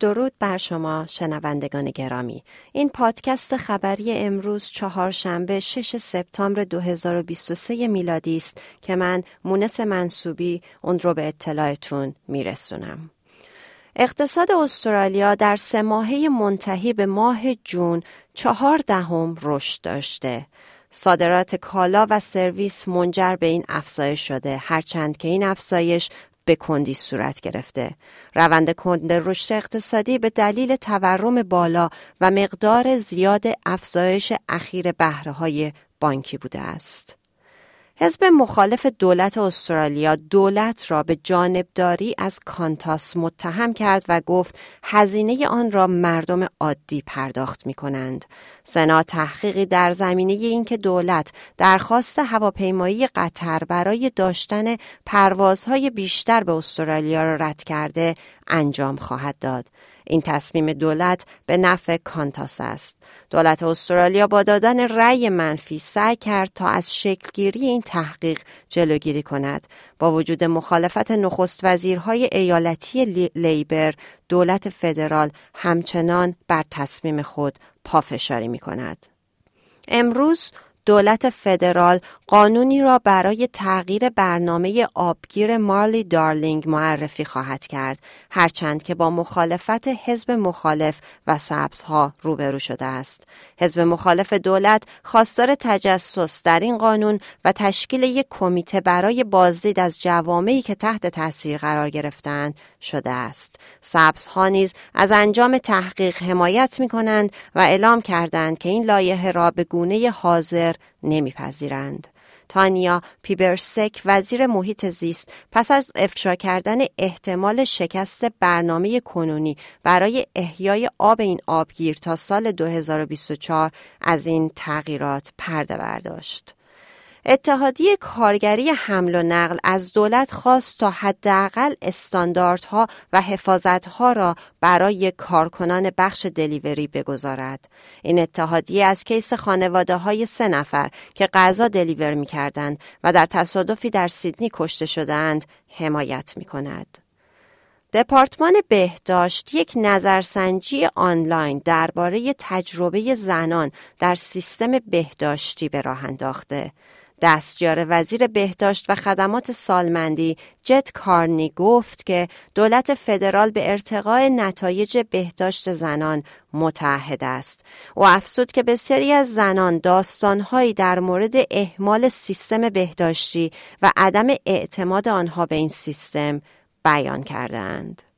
درود بر شما شنوندگان گرامی. این پادکست خبری امروز چهارشنبه 6 سپتامبر 2023 میلادی است که من مونس منصوبی اون رو به اطلاعتون میرسونم. اقتصاد استرالیا در سه ماهه منتهی به ماه جون چهار دهم رشد داشته. صادرات کالا و سرویس منجر به این افزایش شده. هرچند که این افزایش به کندی صورت گرفته. روند کند رشد اقتصادی به دلیل تورم بالا و مقدار زیاد افزایش اخیر بهره های بانکی بوده است. حزب مخالف دولت استرالیا دولت را به جانبداری از کانتاس متهم کرد و گفت هزینه آن را مردم عادی پرداخت می کنند. سنا تحقیقی در زمینه اینکه دولت درخواست هواپیمایی قطر برای داشتن پروازهای بیشتر به استرالیا را رد کرده انجام خواهد داد. این تصمیم دولت به نفع کانتاس است. دولت استرالیا با دادن رأی منفی سعی کرد تا از شکلگیری این تحقیق جلوگیری کند. با وجود مخالفت نخست وزیرهای ایالتی لیبر، دولت فدرال همچنان بر تصمیم خود پافشاری می کند. امروز دولت فدرال قانونی را برای تغییر برنامه آبگیر مارلی دارلینگ معرفی خواهد کرد هرچند که با مخالفت حزب مخالف و سبزها روبرو شده است. حزب مخالف دولت خواستار تجسس در این قانون و تشکیل یک کمیته برای بازدید از جوامعی که تحت تاثیر قرار گرفتند شده است سبزها نیز از انجام تحقیق حمایت می کنند و اعلام کردند که این لایحه را به گونه حاضر نمیپذیرند. تانیا پیبرسک وزیر محیط زیست پس از افشا کردن احتمال شکست برنامه کنونی برای احیای آب این آبگیر تا سال 2024 از این تغییرات پرده برداشت. اتحادیه کارگری حمل و نقل از دولت خواست تا حداقل استانداردها و حفاظتها را برای کارکنان بخش دلیوری بگذارد. این اتحادیه از کیس خانواده های سه نفر که غذا دلیور می کردند و در تصادفی در سیدنی کشته شدند حمایت می کند. دپارتمان بهداشت یک نظرسنجی آنلاین درباره تجربه زنان در سیستم بهداشتی به راه انداخته. دستیار وزیر بهداشت و خدمات سالمندی جت کارنی گفت که دولت فدرال به ارتقای نتایج بهداشت زنان متحد است و افزود که بسیاری از زنان داستانهایی در مورد اهمال سیستم بهداشتی و عدم اعتماد آنها به این سیستم بیان کردند.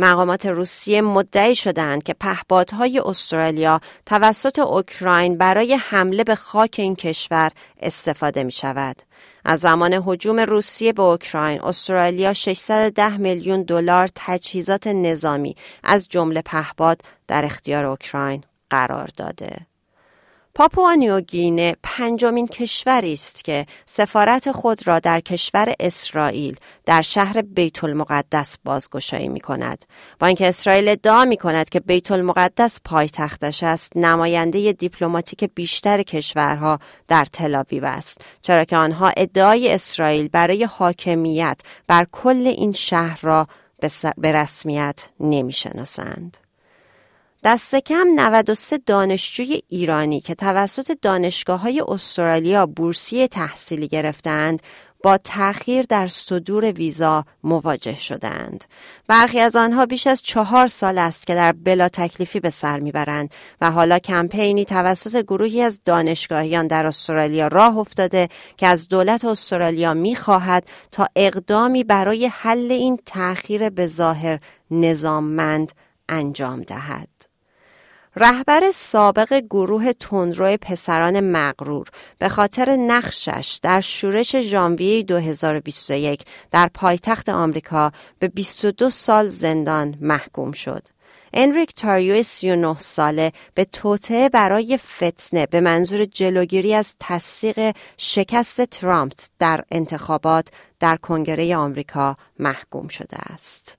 مقامات روسیه مدعی شدند که پهپادهای استرالیا توسط اوکراین برای حمله به خاک این کشور استفاده می شود. از زمان حجوم روسیه به اوکراین استرالیا 610 میلیون دلار تجهیزات نظامی از جمله پهپاد در اختیار اوکراین قرار داده. پاپوا نیوگینه پنجمین کشوری است که سفارت خود را در کشور اسرائیل در شهر بیت المقدس بازگشایی می کند. با اینکه اسرائیل ادعا می کند که بیت المقدس پایتختش است، نماینده دیپلماتیک بیشتر کشورها در تل‌آویو است، چرا که آنها ادعای اسرائیل برای حاکمیت بر کل این شهر را به رسمیت نمی شناسند. دست کم 93 دانشجوی ایرانی که توسط دانشگاه های استرالیا بورسیه تحصیلی گرفتند با تأخیر در صدور ویزا مواجه شدند. برخی از آنها بیش از چهار سال است که در بلا تکلیفی به سر می‌برند و حالا کمپینی توسط گروهی از دانشگاهیان در استرالیا راه افتاده که از دولت استرالیا می‌خواهد تا اقدامی برای حل این تأخیر به ظاهر نظاممند انجام دهد. رهبر سابق گروه تندرو پسران مغرور به خاطر نقشش در شورش ژانویه 2021 در پایتخت آمریکا به 22 سال زندان محکوم شد. انریک تاریو 39 ساله به توطعه برای فتنه به منظور جلوگیری از تصدیق شکست ترامپ در انتخابات در کنگره آمریکا محکوم شده است.